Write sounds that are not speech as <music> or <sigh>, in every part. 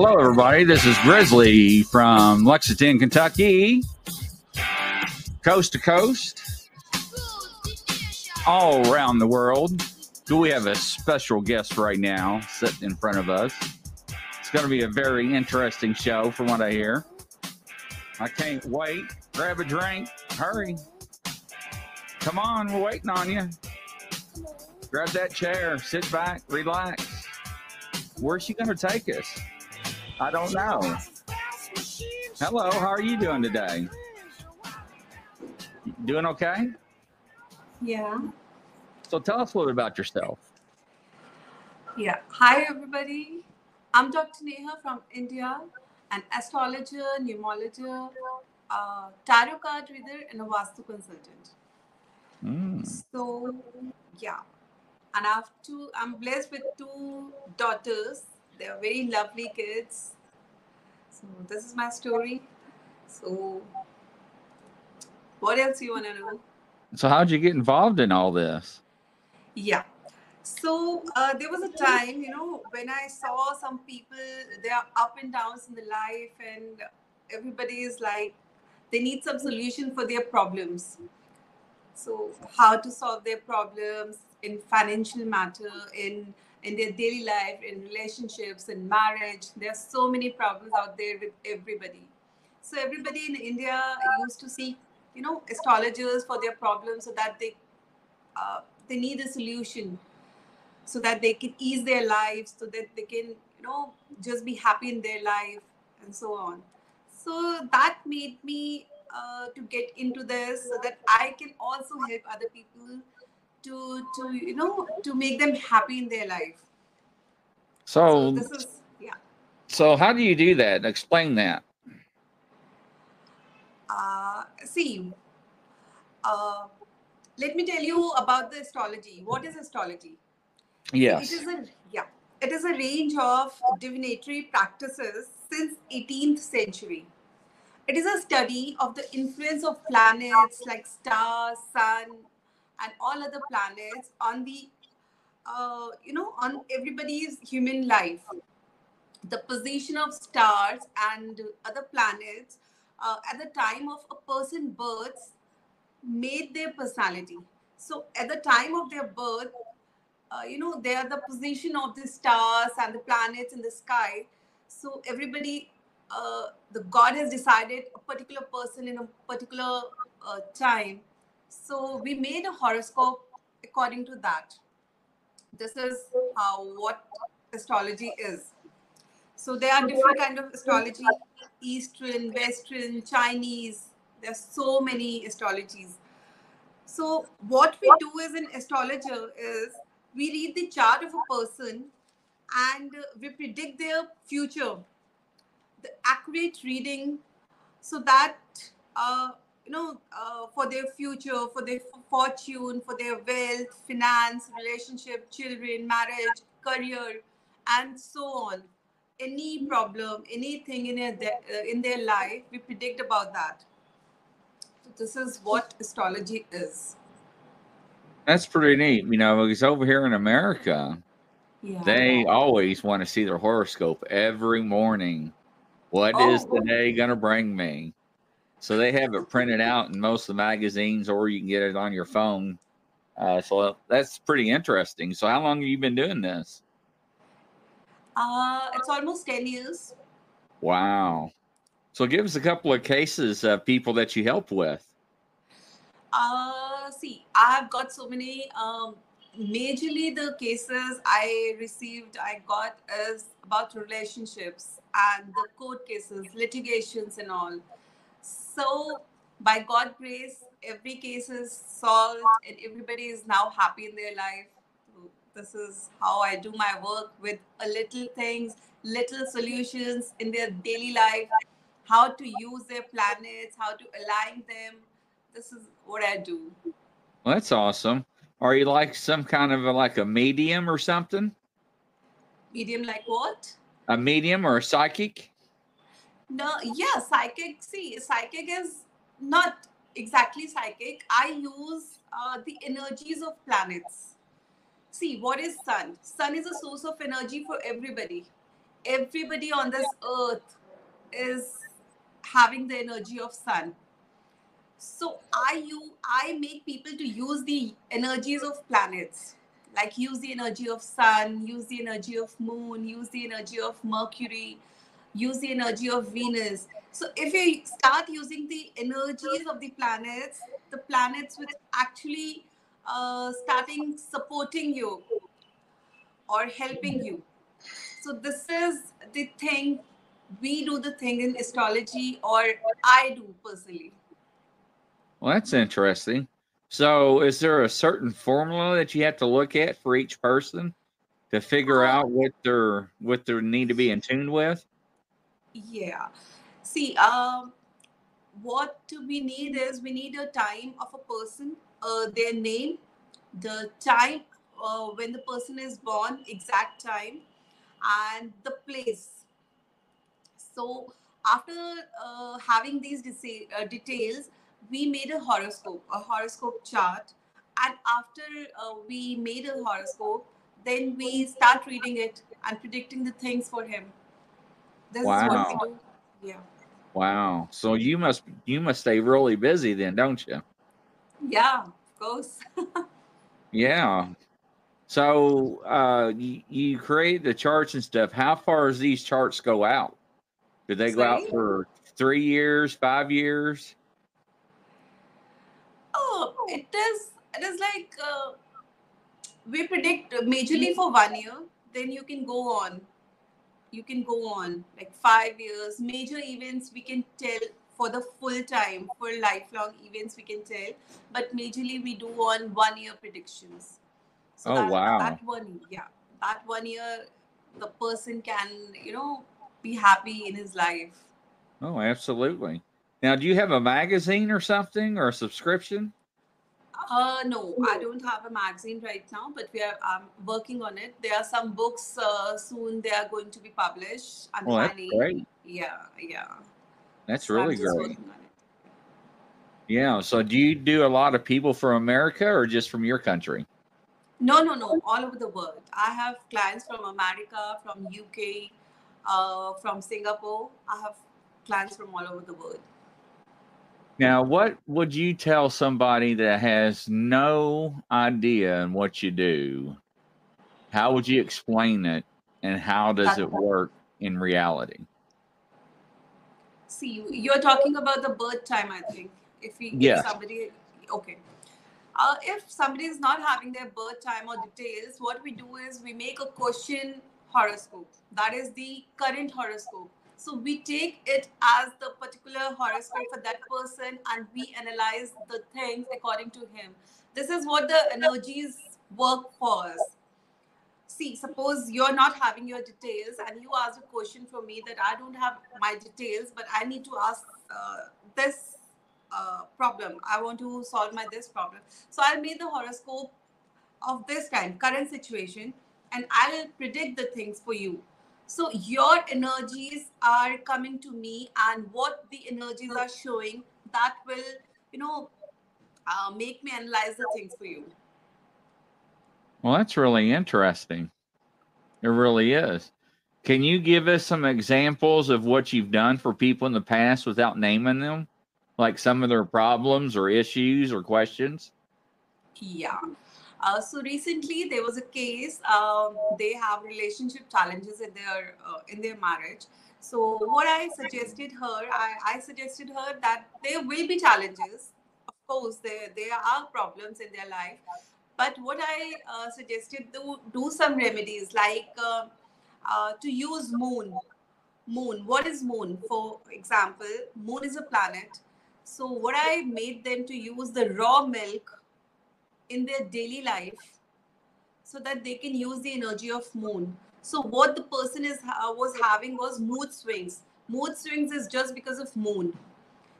Hello, everybody. This is Grizzly from Lexington, Kentucky, coast to coast, all around the world. Do we have a special guest right now sitting in front of us? It's going to be a very interesting show, from what I hear. I can't wait. Grab a drink. Hurry. Come on, we're waiting on you. Grab that chair, sit back, relax. Where's she going to take us? I don't know. Hello, how are you doing today? Doing okay? Yeah. So tell us a little bit about yourself. Yeah. Hi, everybody. I'm Dr. Nehha from India, an astrologer, numerologist, uh, tarot card reader, and a Vastu consultant. Mm. So, yeah. And I have two, I'm blessed with two daughters. They're very lovely kids. So, this is my story. So, what else you want to know? So how'd you get involved in all this? Yeah. So uh, there was a time, you know, when I saw some people, they are up and downs in the life, and everybody is like, they need some solution for their problems. So how to solve their problems in financial matter, in in their daily life, in relationships, in marriage. There are so many problems out there with everybody. So everybody in India used to seek, you know, astrologers for their problems so that they uh, they need a solution so that they can ease their lives so that they can you know just be happy in their life and so on so that made me uh, to get into this so that i can also help other people to to you know to make them happy in their life So, this is yeah so how do you do that? Explain that. uh, see uh, let me tell you about the astrology what is astrology Yes. It is a yeah. It is a range of divinatory practices since 18th century. It is a study of the influence of planets like stars, sun, and all other planets on the uh, you know on everybody's human life. The position of stars and other planets uh, at the time of a person births made their personality. So at the time of their birth, uh, you know they are the position of the stars and the planets in the sky so everybody uh, the god has decided a particular person in a particular uh, time so we made a horoscope according to that. This is how what astrology is. So there are different kind of astrology eastern western chinese. There's so many astrologies. So what we do as an astrologer is we read the chart of a person and we predict their future. The accurate reading so that uh, you know uh, for their future for their fortune for their wealth finance relationship children marriage career and so on any problem anything in their, uh, in their life we predict about that so this is what astrology is That's pretty neat. You know, because over here in America, yeah they always want to see their horoscope every morning. What is Oh. the day going to bring me? So they have it printed out in most of the magazines, or you can get it on your phone. Uh, so that's pretty interesting. So, how long have you been doing this? uh, it's almost 10 years Wow. So, give us a couple of cases of people that you help with. Uh, see, I've got so many. Um, majorly, the cases I received, I got is about relationships and the court cases, litigations, and all. So, by God grace, every case is solved and everybody is now happy in their life. This is how I do my work with a little things, little solutions in their daily life, how to use their planets, how to align them. This is what I do. Well, that's awesome. Are you like some kind of a, like a medium or something? Medium like what? A medium or a psychic? No, yeah, psychic. See, psychic is not exactly psychic. I use uh, the energies of planets. See, what is sun? Sun is a source of energy for everybody. everybody on this earth is having the energy of sun so i you i make people to use the energies of planets like use the energy of sun use the energy of moon use the energy of mercury use the energy of venus. So if you start using the energies of the planets the planets will actually uh, starting supporting you or helping you. So this is the thing we do the thing in astrology or i do personally. Well that's interesting. So is there a certain formula that you have to look at for each person to figure Uh, out what they're what they need to be in tune with yeah. See um what we need is we need a time of a person uh, their name the time uh, when the person is born exact time and the place. So after uh, having these disa- uh, details we made a horoscope a horoscope chart. And after uh, we made a horoscope then we start reading it and predicting the things for him this is what we wow. yeah. Wow. So you must you must stay really busy then don't you? Yeah of course. <laughs> Yeah. So uh you, you create the charts and stuff. How far does these charts go out? Do they go out for three years five years? Oh it is it is like uh, we predict majorly for one year then you can go on you can go on like five years major events we can tell for the full time for lifelong events we can tell but majorly we do on one year predictions. So oh that wow. that one yeah that one year the person can you know be happy in his life. Oh absolutely. Now do you have a magazine or something or a subscription Uh, no, I don't have a magazine right now, but we are um, working on it. There are some books uh, soon they are going to be published under well my that's name. great Yeah, yeah. that's really great working on it. yeah so do you do a lot of people from america or just from your country No, no, no. All over the world. I have clients from America, from UK, uh, from Singapore. I have clients from all over the world. Now, what would you tell somebody that has no idea in what you do? How would you explain it, and how does it work in reality? see, you're talking about the birth time. I think if we if Yes. somebody okay. Uh, if somebody is not having their birth time or details, what we do is we make a question horoscope. That is the current horoscope. So we take it as the particular horoscope for that person and we analyze the things according to him. This is what the energies work for us. See, suppose you're not having your details and you ask a question for me that I don't have my details, but I need to ask uh, this uh, problem. I want to solve my this problem. So I'll make the horoscope of this time, current situation, and I'll predict the things for you. So your energies are coming to me, and what the energies are showing that will, you know, uh, make me analyze the things for you. Well, that's really interesting. It really is. Can you give us some examples of what you've done for people in the past without naming them? Like some of their problems or issues or questions? Yeah. Uh, so recently there was a case. Um, they have relationship challenges in their uh, in their marriage. So what I suggested her, I, I suggested her that there will be challenges. Of course, there there are problems in their life, but what I uh, suggested to do some remedies like uh, uh, to use moon. Moon. What is moon? For example, moon is a planet. So what I made them to use the raw milk in their daily life so that they can use the energy of moon. So what the person is uh, was having was mood swings. Mood swings is just because of moon.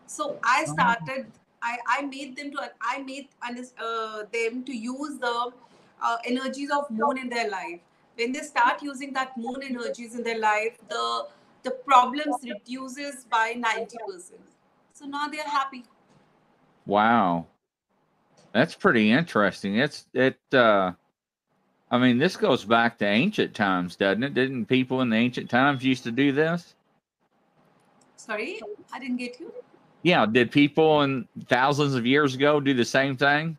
So i started i i made them to i made uh, them to use the uh, energies of moon in their life. When they start using that moon energies in their life the the problems reduces by 90% so now they're happy. Wow. That's pretty interesting. It's it uh I mean, this goes back to ancient times, doesn't it? Didn't people in the ancient times used to do this? Sorry, I didn't get you. Yeah, did people in thousands of years ago do the same thing?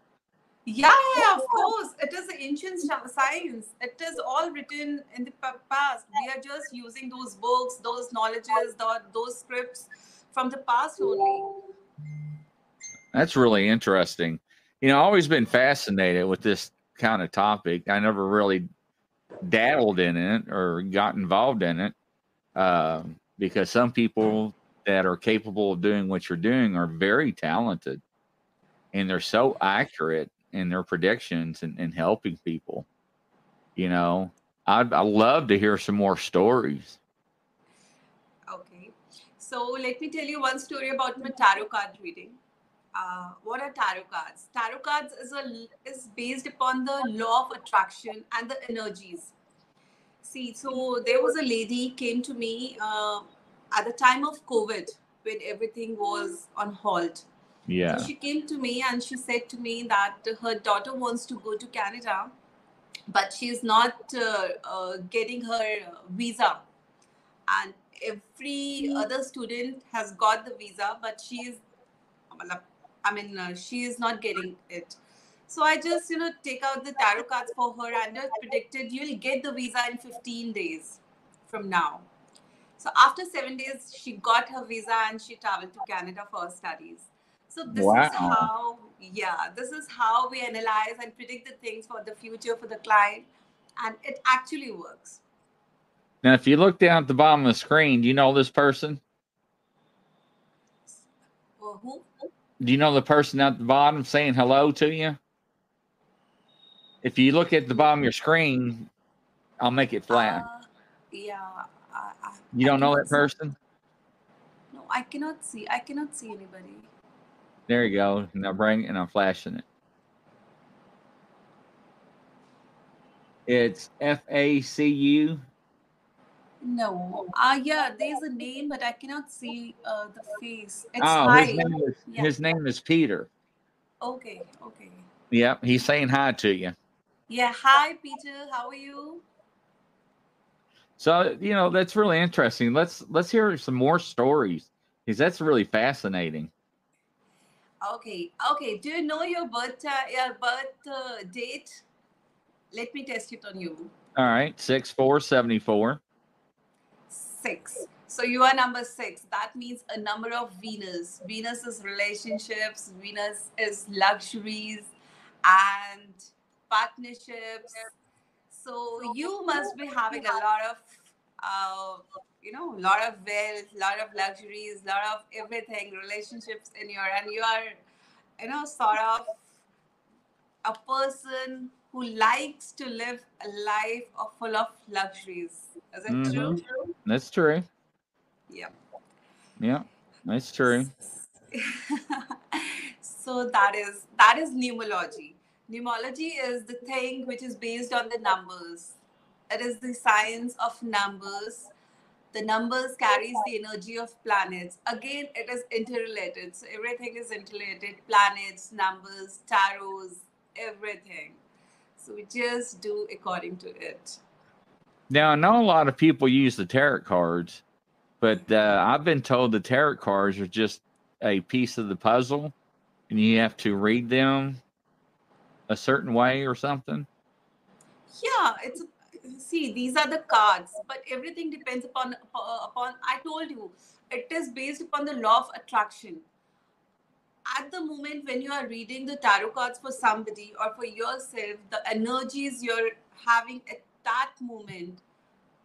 Yeah, yeah, of course. It is ancient science. It is all written in the past. We are just using those books, those knowledges, those scripts from the past only. That's really interesting. You know, I've always been fascinated with this kind of topic. I never really dabbled in it or got involved in it uh, because some people that are capable of doing what you're doing are very talented and they're so accurate in their predictions and, and helping people. You know, I'd I love to hear some more stories. Okay, so let me tell you one story about my tarot card reading. Uh, what are tarot cards? Tarot cards is a is based upon the law of attraction and the energies. See, so there was a lady came to me uh, at the time of COVID when everything was on hold yeah. So she came to me and she said to me that her daughter wants to go to Canada, but she's not uh, uh, getting her visa. And every other student has got the visa, but she's, I mean, uh, she is not getting it. So I just, you know, take out the tarot cards for her and I predicted you'll get the visa in 15 days from now. So after seven days, she got her visa and she traveled to Canada for her studies. So this wow. is how, yeah, this is how we analyze and predict the things for the future for the client, and it actually works. Now, if you look down at the bottom of the screen, do you know this person? Well, who? Do you know the person at the bottom saying hello to you? If you look at the bottom of your screen, I'll make it flat. Uh, yeah. I, I, you don't know that person? No, I cannot see. I cannot see anybody. There you go. Now bring and I'm flashing it. It's F A C U. No. Uh yeah, there's a name, but I cannot see uh, the face. It's oh, his name, is, yeah. his name is Peter. Okay, okay. Yep, he's saying hi to you. Yeah, hi Peter. How are you? So you know that's really interesting. Let's let's hear some more stories because that's really fascinating. Okay, okay. Do you know your birth uh, your birth uh, date? Let me test it on you. All right, six four seventy four. Six. So you are number six. That means a number of Venus. Venus is relationships. Venus is luxuries and partnerships. So you must be having a lot of uh, you know, a lot of wealth, a lot of luxuries, a lot of everything, relationships in your, and you are, you know, sort of a person who likes to live a life of full of luxuries. Is it mm-hmm. true? That's true. Yeah. Yeah, that's true. <laughs> so that is that is numerology. Numerology is the thing which is based on the numbers. It is the science of numbers the numbers carries the energy of planets again it is interrelated so everything is interrelated planets numbers tarots everything so we just do according to it. Now i know a lot of people use the tarot cards but uh, i've been told the tarot cards are just a piece of the puzzle and you have to read them a certain way or something? Yeah it's see these are the cards but everything depends upon upon i told you it is based upon the law of attraction at the moment when you are reading the tarot cards for somebody or for yourself the energies you're having at that moment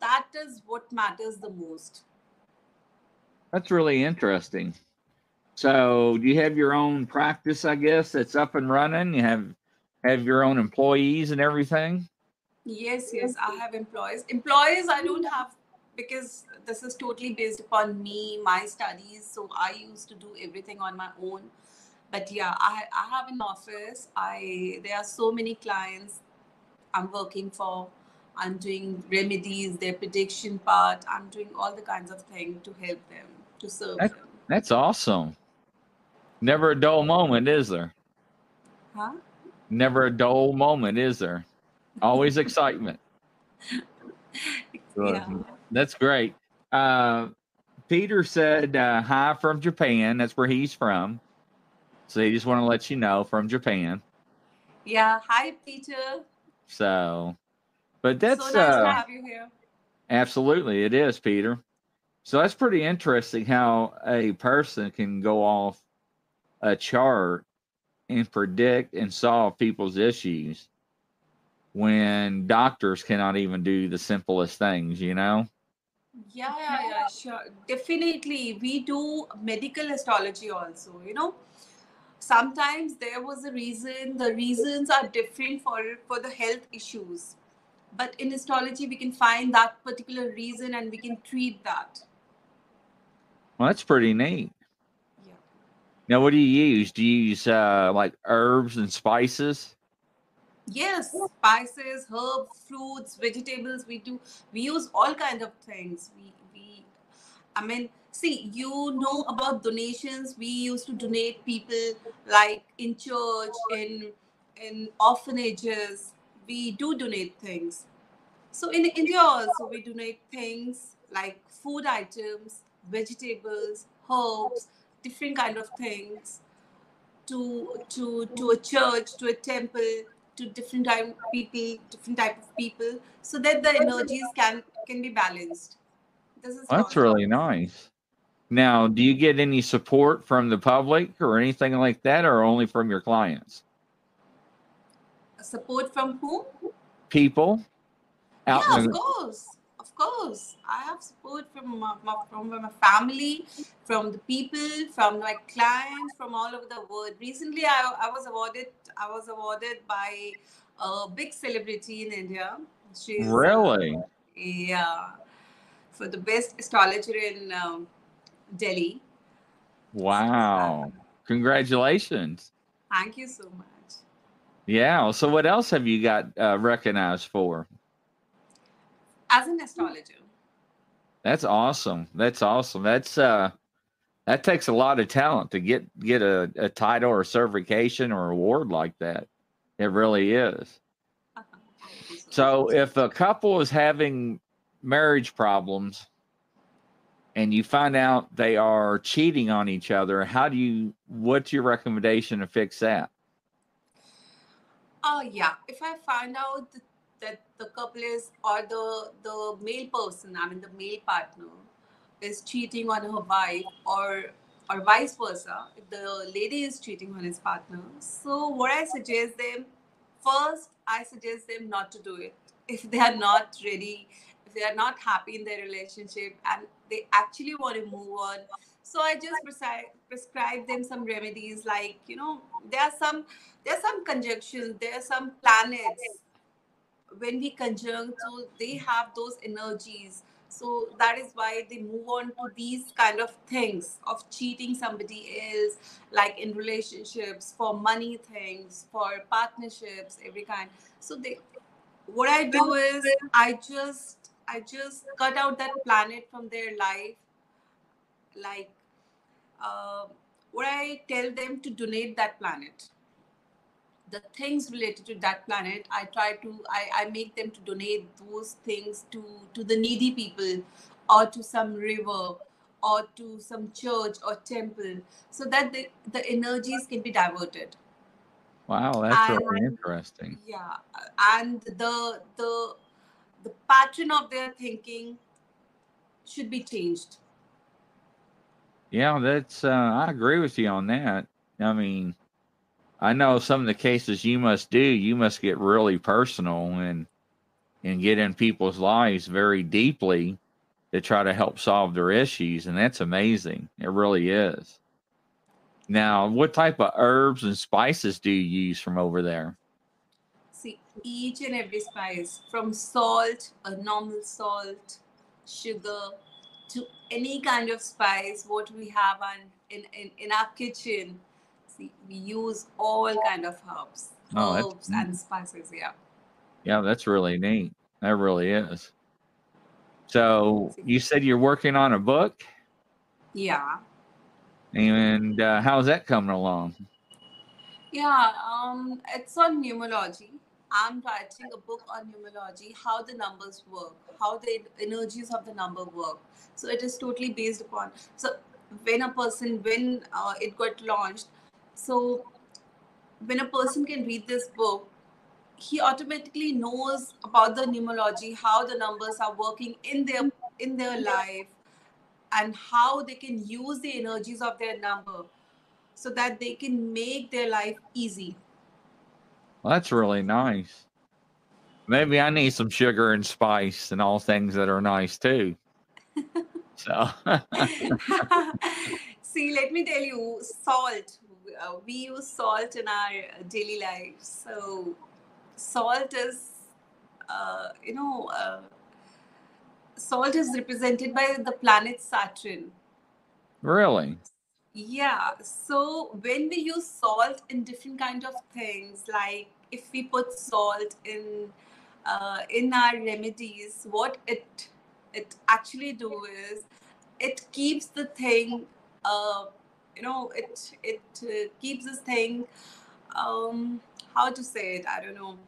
that is what matters the most. That's really interesting. So do you have your own practice i guess that's up and running? You have have your own employees and everything? Yes, yes, I have employees. Employees, I don't have because this is totally based upon me, my studies. So I used to do everything on my own. But yeah, I, I have an office. I there are so many clients I'm working for. I'm doing remedies, their prediction part. I'm doing all the kinds of things to help them, to serve that, them. That's awesome. Never a dull moment, is there? Huh? Never a dull moment, is there? Always <laughs> excitement. Yeah. That's great. Uh, Peter said uh, hi from Japan. That's where he's from. So he just want to let you know from Japan. Yeah. Hi, Peter. So, but that's so nice to uh, have you here. absolutely it is, Peter. So that's pretty interesting how a person can go off a chart and predict and solve people's issues when doctors cannot even do the simplest things, you know? Yeah, yeah, yeah, sure. Definitely. We do medical astrology also, you know. Sometimes there was a reason, the reasons are different for for the health issues. But in astrology, we can find that particular reason and we can treat that. Well, that's pretty neat. Yeah. Now, what do you use? Do you use uh, like herbs and spices? Yes, spices, herbs, fruits, vegetables. We do. We use all kinds of things. We we. I mean, see, you know about donations. We used to donate people like in church, in in orphanages. We do donate things. So in India also we donate things like food items, vegetables, herbs, different kind of things to to to a church, to a temple, to different type people, different type of people, so that the energies can can be balanced. This is that's really nice. Now, do you get any support from the public or anything like that, or only from your clients? support from whom? People out yeah, of the, course, of course. I have support from my, my, from my family, from the people, from my clients, from all over the world. Recently, I, I was awarded. I was awarded by a big celebrity in India. She's uh, really? yeah, for the best astrologer in um, Delhi. Wow. Congratulations. Thank you so much. Yeah. So, what else have you got uh, recognized for? As an astrologer, That's awesome. That's awesome. That's uh that takes a lot of talent to get get a, a title or certification or award like that. It really is. So if a couple is having marriage problems and you find out they are cheating on each other, how do you what's your recommendation to fix that? Oh yeah, if I find out that the couple is or the the male person, I mean the male partner, is cheating on her wife or or vice versa, if the lady is cheating on his partner, so what I suggest them first, I suggest them not to do it if they are not ready, if they are not happy in their relationship and they actually want to move on. So I just prescribe prescribe them some remedies like you know there are some there are some conjunctions, there are some planets. When we conjunct, so they have those energies. So that is why they move on to these kind of things of cheating somebody else, like in relationships, for money things, for partnerships, every kind. So they what I do is I just I just cut out that planet from their life. Like uh, what I tell them to donate that planet the things related to that planet i try to I, I make them to donate those things to to the needy people or to some river or to some church or temple so that the, the energies can be diverted Wow, that's really interesting. yeah and the the the pattern of their thinking should be changed Yeah, that's uh I agree with you on that. I mean, I know some of the cases you must do, you must get really personal and and get in people's lives very deeply to try to help solve their issues and that's amazing. It really is. Now, what type of herbs and spices do you use from over there? see each and every spice from salt a normal salt sugar to any kind of spice what we have on, in, in in our kitchen see we use all kind of herbs Oh, herbs neat. and spices yeah Yeah, that's really neat. That really is. So, you said you're working on a book yeah and uh, how's that coming along? yeah um it's on numerology I'm writing a book on numerology, how the numbers work, how the energies of the number work. So it is totally based upon. So when a person, when uh, it got launched, so when a person can read this book, he automatically knows about the numerology, how the numbers are working in their in their life, and how they can use the energies of their number so that they can make their life easy. Well, that's really nice. Maybe I need some sugar and spice and all things that are nice too. <laughs> so, <laughs> <laughs> see, let me tell you, salt. Uh, we use salt in our daily life. So, salt is, uh, you know, uh, salt is represented by the planet Saturn. Really? Yeah. So when we use salt in different kind of things, like if we put salt in uh, in our remedies, what it it actually do is it keeps the thing, uh, you know, it it uh, keeps this thing. Um, how to say it? I don't know.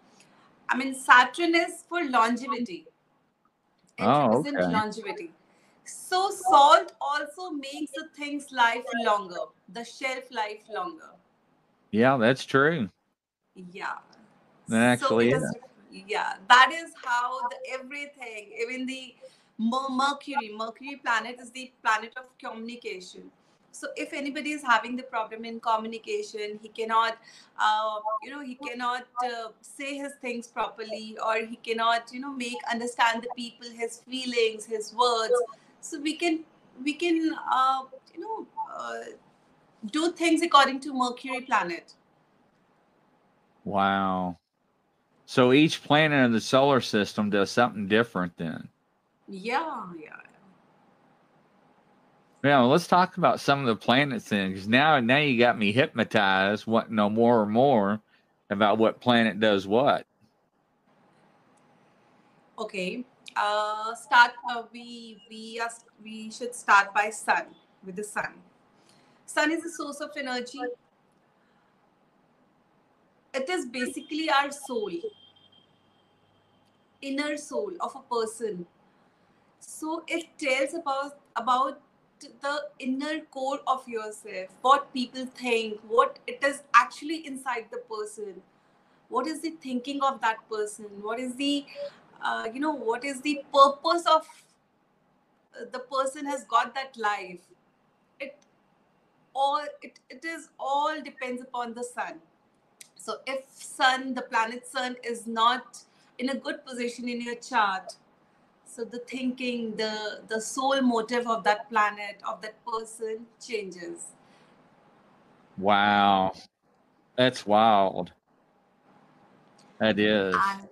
I mean, Saturn is for longevity. It Oh, okay. longevity. So salt also makes the thing's life longer, the shelf life longer. Yeah, that's true. Yeah. That actually it is. yeah, that is how the everything, even the Mercury, Mercury planet is the planet of communication. So if anybody is having the problem in communication, he cannot, uh, you know, he cannot uh, say his things properly, or he cannot, you know, make understand the people, his feelings, his words. So we can, we can, uh, you know, uh, do things according to Mercury planet. Wow. So each planet in the solar system does something different then. Yeah, yeah. Yeah, well, let's talk about some of the planets then, because now now you got me hypnotized, want to know more and more about what planet does what. Okay. Uh, start. Uh, we we are, we should start by sun with the sun. Sun is a source of energy. It is basically our soul, inner soul of a person. So it tells about about the inner core of yourself, what people think, what it is actually inside the person, what is the thinking of that person, what is the uh, you know what is the purpose of uh, the person has got that life? It all it, it is all depends upon the sun. So if sun the planet sun is not in a good position in your chart so the thinking the the soul motive of that planet of that person changes Wow. That's wild. That is. and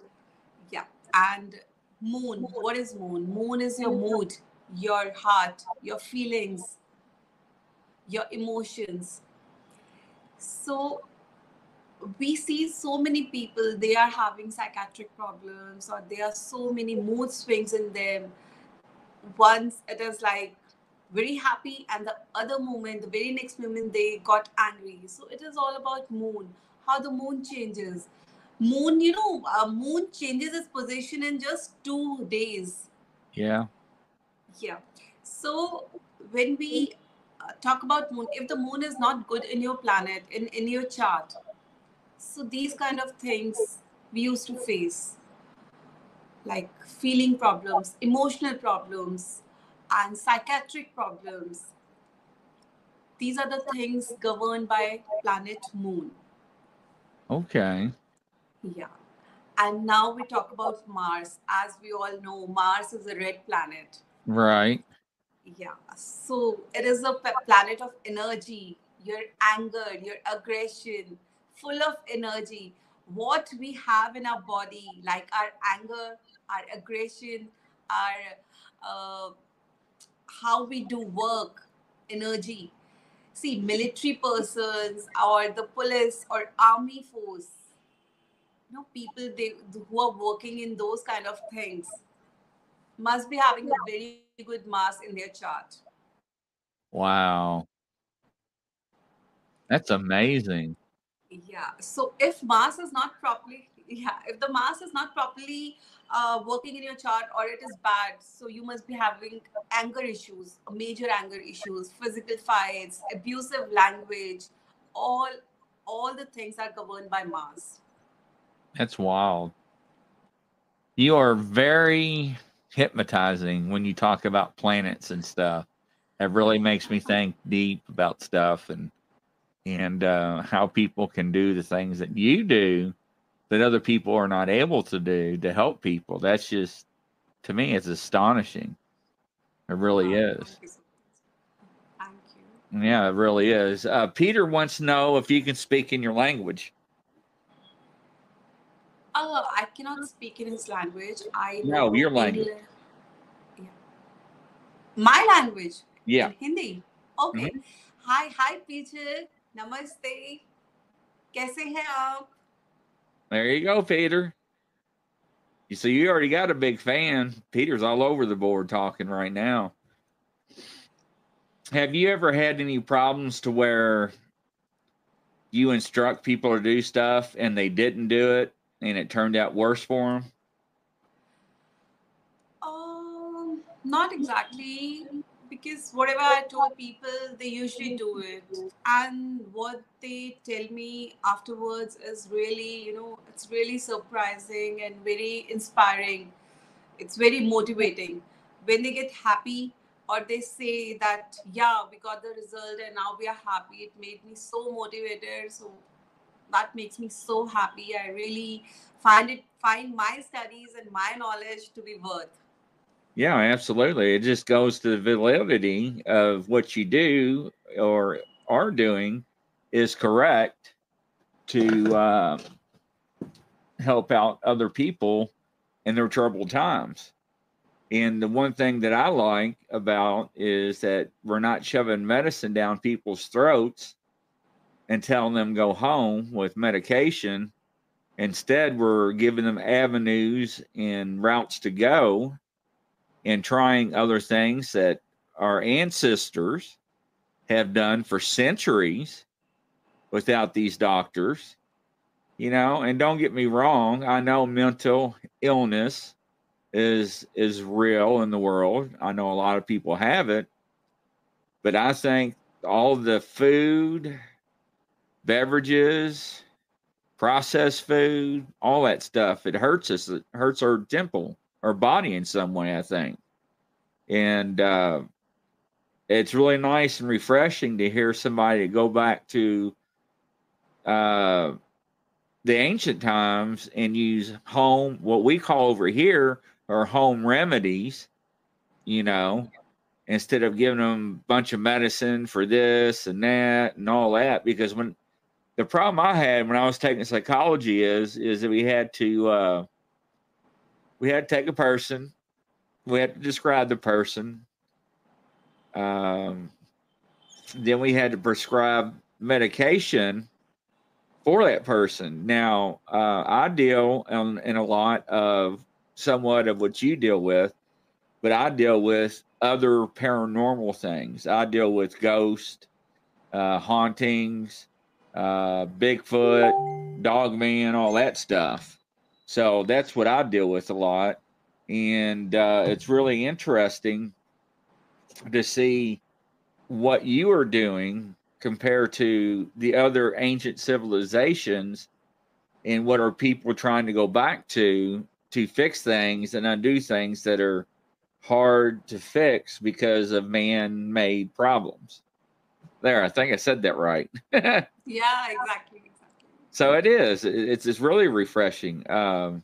yeah and moon what is moon moon is your mood your heart your feelings your emotions so we see so many people they are having psychiatric problems or there are so many mood swings in them. Once it is like very happy and the other moment the very next moment they got angry. So it is all about moon how the moon changes. Moon you know uh, moon changes its position in just two days. Yeah. yeah. So when we uh, talk about moon if the moon is not good in your planet in in your chart so these kind of things we used to face. Like feeling problems emotional problems and psychiatric problems. These are the things governed by planet moon. Okay. yeah. And now we talk about mars. As we all know mars is a red planet. Right. Yeah, so it is a planet of energy, your anger, your aggression, full of energy. What we have in our body, like our anger, our aggression, our uh, how we do work, energy. See, military persons or the police or army force, you know, people they who are working in those kind of things must be having a very good Mars in their chart. Wow. That's amazing. Yeah. So if Mars is not properly yeah if the Mars is not properly uh, working in your chart or it is bad so you must be having anger issues major anger issues physical fights abusive language all all the things are governed by mars that's wild. You are very hypnotizing when you talk about planets and stuff. It really makes me think deep about stuff and and uh, how people can do the things that you do that other people are not able to do to help people. That's just, to me, it's astonishing. It really oh, is. Thank you. Yeah, it really is. Uh, Peter wants to know if you can speak in your language. Oh, I cannot speak in his language. I no, your language. Yeah. My language. Yeah. Hindi. Okay. Mm-hmm. Hi, hi, Peter. Namaste. कैसे हैं आप there you go, Peter. You see, you already got a big fan. Peter's all over the board talking right now. Have you ever had any problems to where you instruct people to do stuff and they didn't do it and it turned out worse for them? Um, not exactly because whatever I told people, they usually do it. And what they tell me afterwards is really, you know, it's really surprising and very inspiring. It's very motivating. When they get happy or they say that, yeah, we got the result and now we are happy, it made me so motivated. So that makes me so happy. I really find it, find my studies and my knowledge to be worth. Yeah, absolutely. It just goes to the validity of what you do or are doing is correct to uh, help out other people in their troubled times. And the one thing that I like about is that we're not shoving medicine down people's throats and telling them go home with medication. Instead, we're giving them avenues and routes to go and trying other things that our ancestors have done for centuries without these doctors you know? And don't get me wrong i know mental illness is is real in the world. I know a lot of people have it. But i think all the food beverages processed food all that stuff it hurts us it hurts our temple our body in some way, I think. And uh, it's really nice and refreshing to hear somebody go back to uh, the ancient times and use home, what we call over here are home remedies, you know, instead of giving them a bunch of medicine for this and that and all that. Because when the problem I had when I was taking psychology is, is that we had to, uh, we had to take a person, we had to describe the person. Um, then we had to prescribe medication for that person. Now, uh, I deal in, in a lot of somewhat of what you deal with, but I deal with other paranormal things. I deal with ghosts, uh, hauntings, uh, Bigfoot, Dogman, all that stuff. So that's what I deal with a lot. And uh, it's really interesting to see what you are doing compared to the other ancient civilizations and what are people trying to go back to to fix things and undo things that are hard to fix because of man made problems. There, I think I said that right. <laughs> yeah, exactly so it is. It's it's really refreshing. Um,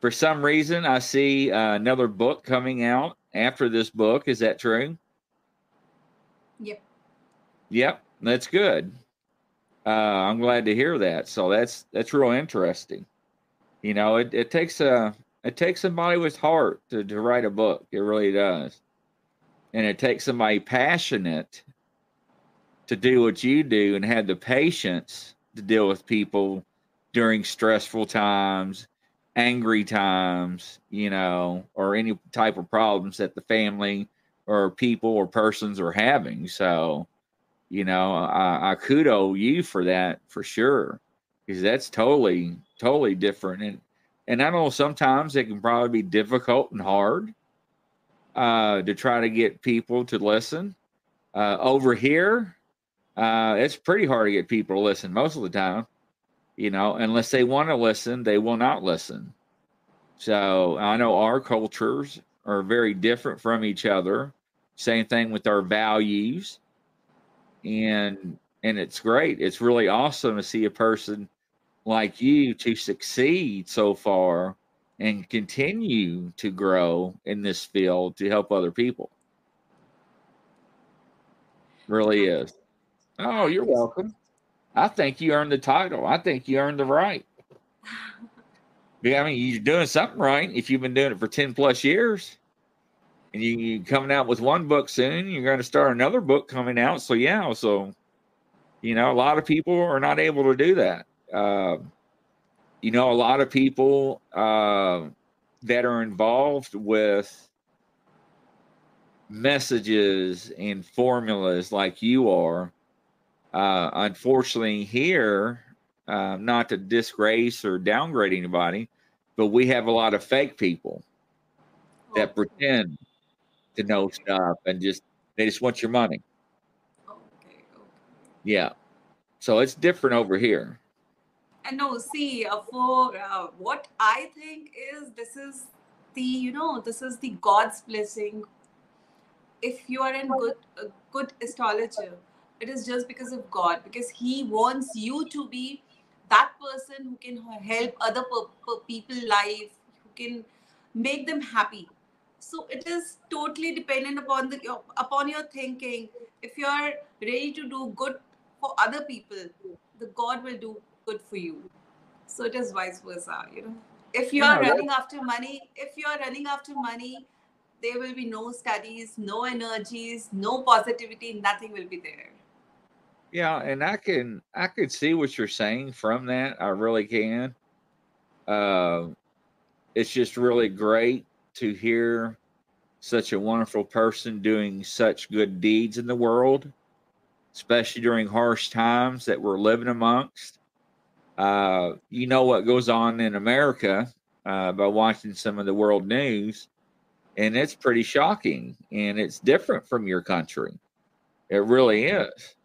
for some reason, I see uh, another book coming out after this book. Is that true? Yep. Yep, that's good. Uh, I'm glad to hear that. So that's that's real interesting. You know, it, it takes a it takes somebody with heart to, to write a book. It really does. And it takes somebody passionate to do what you do and have the patience to deal with people during stressful times, angry times, you know, or any type of problems that the family or people or persons are having. So, you know, I, I kudo you for that for sure. because that's totally totally different and and I know sometimes it can probably be difficult and hard uh, to try to get people to listen. Uh, over here, uh, it's pretty hard to get people to listen most of the time. You know, unless they want to listen, they will not listen. So I know our cultures are very different from each other. Same thing with our values, and and it's great. It's really awesome to see a person like you to succeed so far and continue to grow in this field to help other people. Really is. Oh, you're welcome. I think you earned the title. I think you earned the right. Yeah, I mean, you're doing something right if you've been doing it for 10 plus years. And you, you coming out with one book soon, you're going to start another book coming out. So, yeah, so, you know, a lot of people are not able to do that. Uh, you know, a lot of people uh, that are involved with messages and formulas like you are, uh, unfortunately, here, uh, not to disgrace or downgrade anybody, but we have a lot of fake people that pretend to know stuff and just they just want your money. Okay, okay. Yeah. So it's different over here. And no, see, uh, for uh, what I think is this is the you know this is the God's blessing. If you are in good a good astrologer, it is just because of God because He wants you to be that person who can help other people life, who can make them happy. So it is totally dependent upon the your, upon your thinking. If you are ready to do good for other people, the God will do good for you. So it is vice versa, you know. If you are Yeah, running after money, if you are running after money, there will be no studies, no energies, no positivity, nothing will be there. Yeah, and I can I could see what you're saying from that. I really can. Uh, it's just really great to hear such a wonderful person doing such good deeds in the world, especially during harsh times that we're living amongst. Uh, you know what goes on in America uh, by watching some of the world news, and it's pretty shocking, and it's different from your country. It really is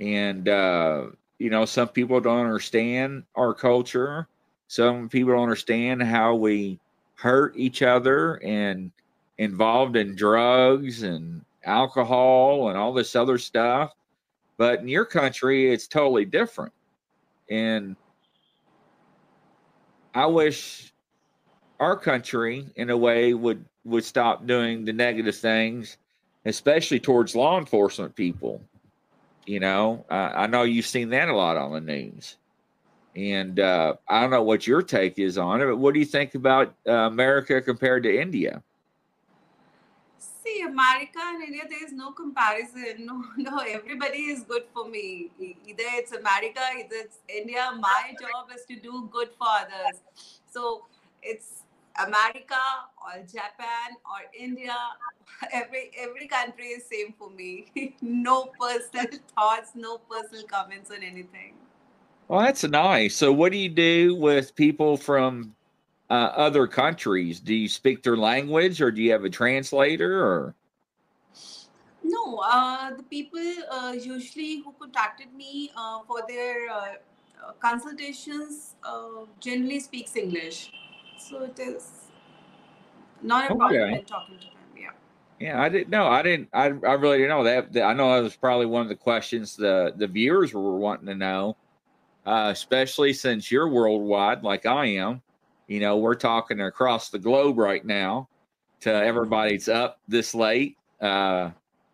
and uh, you know some people don't understand our culture. Some people don't understand how we hurt each other and involved in drugs and alcohol and all this other stuff. But in your country it's totally different. And i wish our country in a way would would stop doing the negative things especially towards law enforcement people you know, uh, I know you've seen that a lot on the news. And uh, I don't know what your take is on it, but what do you think about uh, America compared to India? See, America and India, there is no comparison. <laughs> No, no, everybody is good for me. Either it's America, either it's India. My job is to do good for others. So it's America or Japan or India. <laughs> Every every country is same for me. <laughs> no personal <laughs> thoughts, no personal comments on anything. Well, that's nice. So, what do you do with people from uh, other countries? Do you speak their language or do you have a translator or? No, uh, the people uh, usually who contacted me uh, for their uh, consultations uh, generally speaks English, so it is not a problem Okay. talking to them. Yeah. Yeah, I didn't know. I didn't. I, I really didn't know that. that- I know that was probably one of the questions the the viewers were wanting to know, uh, especially since you're worldwide, like I am. You know, we're talking across the globe right now to everybody that's up this late. Uh,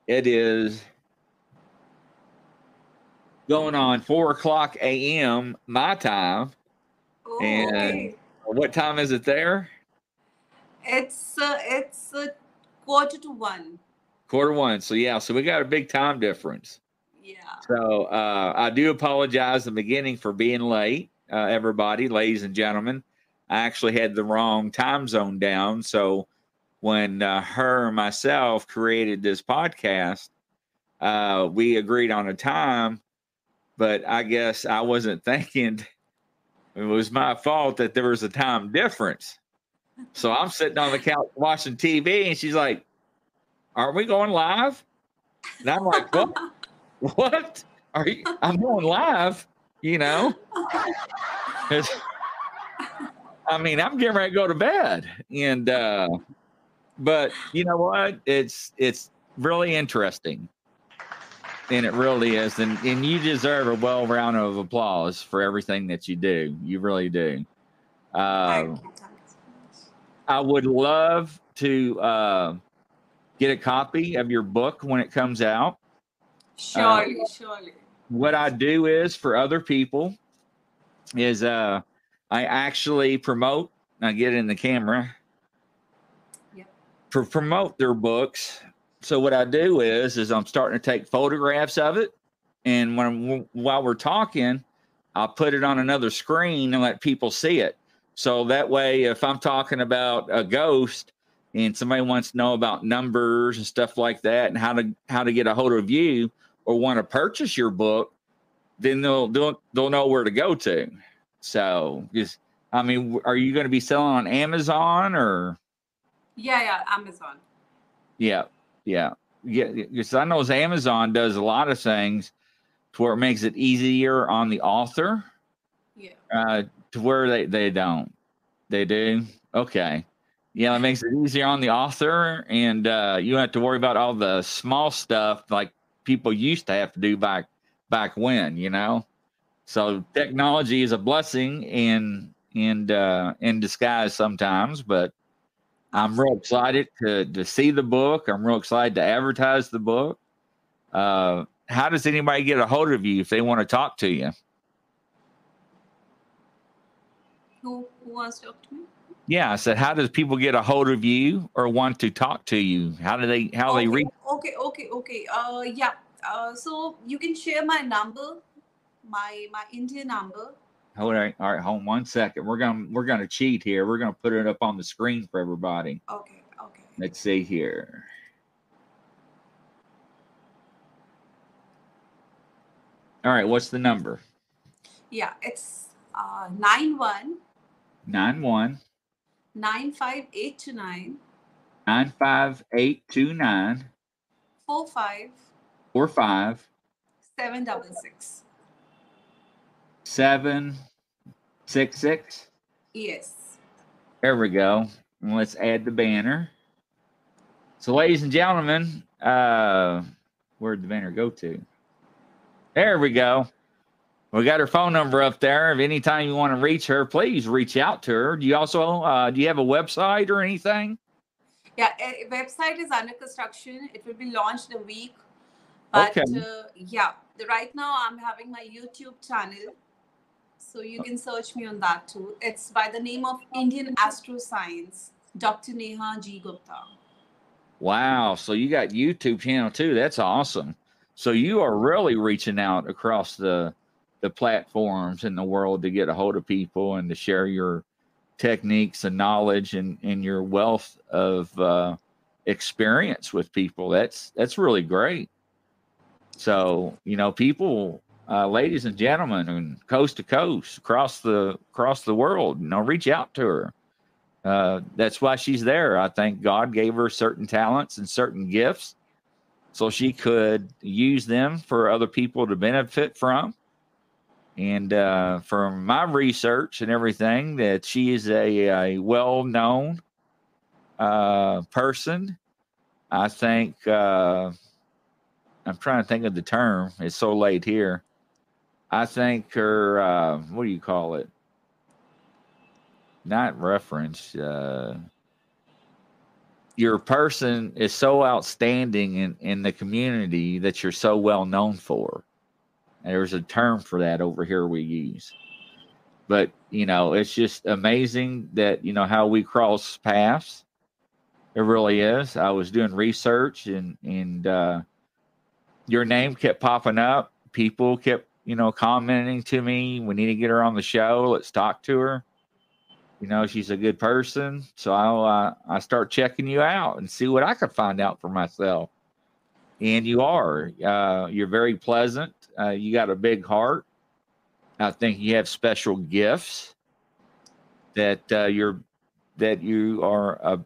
it is going on four o'clock a.m. my time. Oh, And- okay. What time is it there? It's uh, it's uh, quarter to one. Quarter one. So yeah, so we got a big time difference. Yeah. So uh, I do apologize in the beginning for being late, uh, everybody, ladies and gentlemen. I actually had the wrong time zone down. So when uh, her and myself created this podcast, uh, we agreed on a time, but I guess I wasn't <laughs> thinking it was my fault that there was a time difference. So I'm sitting on the couch watching TV, and she's like, "Aren't we going live?" And I'm like, "What? <laughs> what? Are you? I'm going live." You know, <laughs> I mean, I'm getting ready to go to bed, and uh, but you know what? It's it's really interesting, and it really is, and and you deserve a well round of applause for everything that you do. You really do. Uh, Thank you. Thank you so much. I would love to uh, get a copy of your book when it comes out. Surely, surely. What I do is for other people is uh, I actually promote. I get in the camera. Yeah. For promote their books. So what I do is is I'm starting to take photographs of it, and when I'm, while we're talking, I'll put it on another screen and let people see it. So that way, if I'm talking about a ghost and somebody wants to know about numbers and stuff like that, and how to how to get a hold of you or want to purchase your book, then they'll they'll they'll know where to go to. So just, I mean, are you going to be selling on Amazon or? Yeah, yeah, Amazon. Yeah, yeah, yeah. Because I know Amazon does a lot of things to where it makes it easier on the author Yeah. uh, to where they, they don't. They do? Okay. Yeah, it makes it easier on the author, and uh, you don't have to worry about all the small stuff like people used to have to do back back when, you know. So technology is a blessing in in uh, in disguise sometimes, but I'm real excited to to see the book. I'm real excited to advertise the book. Uh, how does anybody get a hold of you if they want to talk to you? Who, who wants to talk to me? Yeah, I said, how does people get a hold of you or want to talk to you? How do they how they okay, reach? okay, okay, okay. Uh, yeah. Uh, so you can share my number, my my Indian number. Hold on, all right, hold on one second. We're gonna we're gonna cheat here. We're gonna put it up on the screen for everybody. Okay, okay. Let's see here. All right, what's the number? Yeah, it's uh nine one Nine one nine five eight two nine nine five eight two nine four five four five seven double six. Seven six six. Yes. There we go. And let's add the banner. So, ladies and gentlemen, uh, where'd the banner go to? There we go. We got her phone number up there. If anytime you want to reach her, please reach out to her. Do you also uh, do you have a website or anything? Yeah, website is under construction. It will be launched a week. But Okay. uh, yeah, right now I'm having my YouTube channel. So you can search me on that too. It's by the name of Indian Astro Science, Dr. Nehha G. Gupta. Wow. So you got YouTube channel too. That's awesome. So you are really reaching out across the the platforms in the world to get a hold of people and to share your techniques and knowledge and, and your wealth of uh, experience with people. That's that's really great. So you know, people, uh, ladies and gentlemen, and coast to coast across the across the world, you know, reach out to her uh, that's why she's there. I think God gave her certain talents and certain gifts so she could use them for other people to benefit from. And uh, from my research and everything, that she is a, a well known uh, person. I think, uh, I'm trying to think of the term. It's so late here. I think her, uh, what do you call it? not reference uh your person is so outstanding in in the community that you're so well known for. There's a term for that over here we use. But you know it's just amazing that you know how we cross paths. It really is. I was doing research and and uh your name kept popping up. People kept you know commenting to me we need to get her on the show. Let's talk to her. You know she's a good person. So i'll uh, i start checking you out and see what i can find out for myself. And you are uh, you're very pleasant. Uh, you got a big heart. I think you have special gifts that uh, you're that you are uh,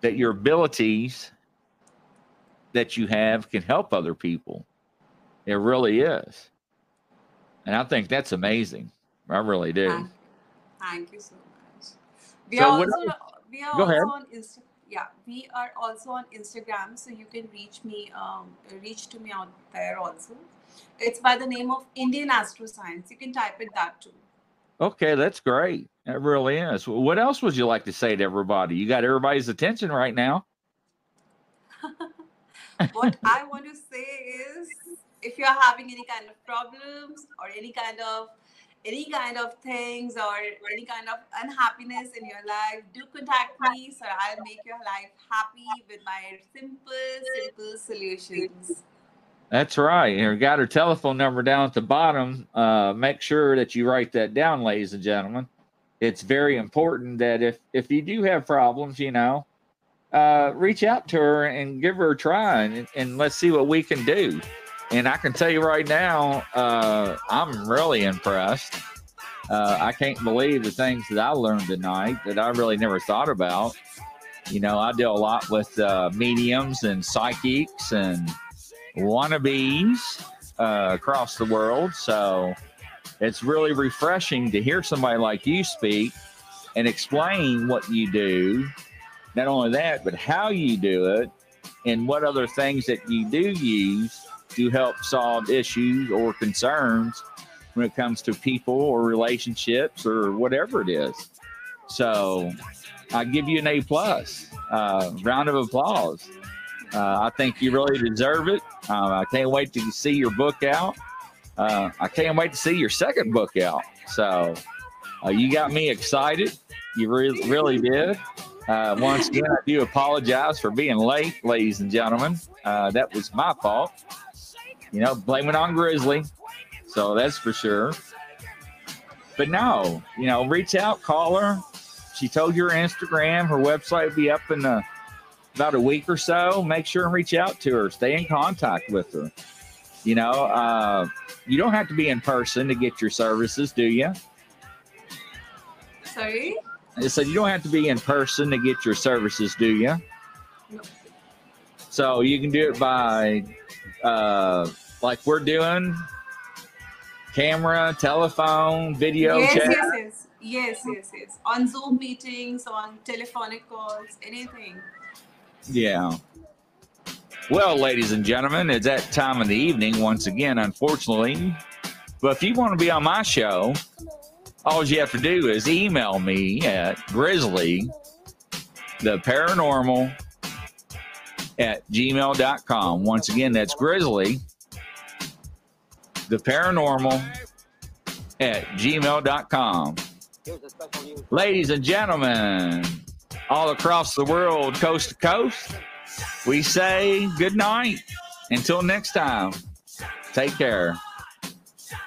that your abilities that you have can help other people. It really is, and I think that's amazing. I really do. Thank, thank you so much. We So are also we are also ahead. on Insta- yeah, we are also on Instagram, so you can reach me um reach to me out there also. It's by the name of Indian Astro Science. You can type it that too. Okay, that's great. It really is. What else would you like to say to everybody? You got everybody's attention right now. <laughs> what I want to say is if you're having any kind of problems or any kind of any kind of things or any kind of unhappiness in your life, do contact me so I'll make your life happy with my simple, simple solutions. That's right. You got her telephone number down at the bottom. Uh, make sure that you write that down, ladies and gentlemen. It's very important that if if you do have problems, you know, uh, reach out to her and give her a try, and, and let's see what we can do. And I can tell you right now, uh, I'm really impressed. Uh, I can't believe the things that I learned tonight that I really never thought about. You know, I deal a lot with uh, mediums and psychics and wannabes uh, across the world. So it's really refreshing to hear somebody like you speak and explain what you do. Not only that, but how you do it and what other things that you do use to help solve issues or concerns when it comes to people or relationships or whatever it is. So I give you an A plus. Uh, round of applause. Uh, I think you really deserve it. Uh, I can't wait to see your book out. Uh, I can't wait to see your second book out. So uh, you got me excited. You re- really did. Uh, once again, I do apologize for being late, ladies and gentlemen. That was my fault. You know, blame it on Grizzly. So that's for sure. But no, you know, reach out, call her. She told you her Instagram, her website will be up in the about a week or so, make sure and reach out to her. Stay in contact with her. You know, uh, you don't have to be in person to get your services, do you? Sorry? Said you don't have to be in person to get your services, do you? No. So you can do it by, uh, like we're doing, camera, telephone, video yes, chat. yes, yes. Yes, yes, yes. On Zoom meetings, on telephonic calls, anything. Yeah. Well, ladies and gentlemen, it's that time of the evening once again, unfortunately. But if you want to be on my show, all you have to do is email me at grizzly the paranormal at gmail.com. Once again, that's grizzly the paranormal at gmail.com. Ladies and gentlemen, all across the world, coast to coast, we say good night. Until next time, take care.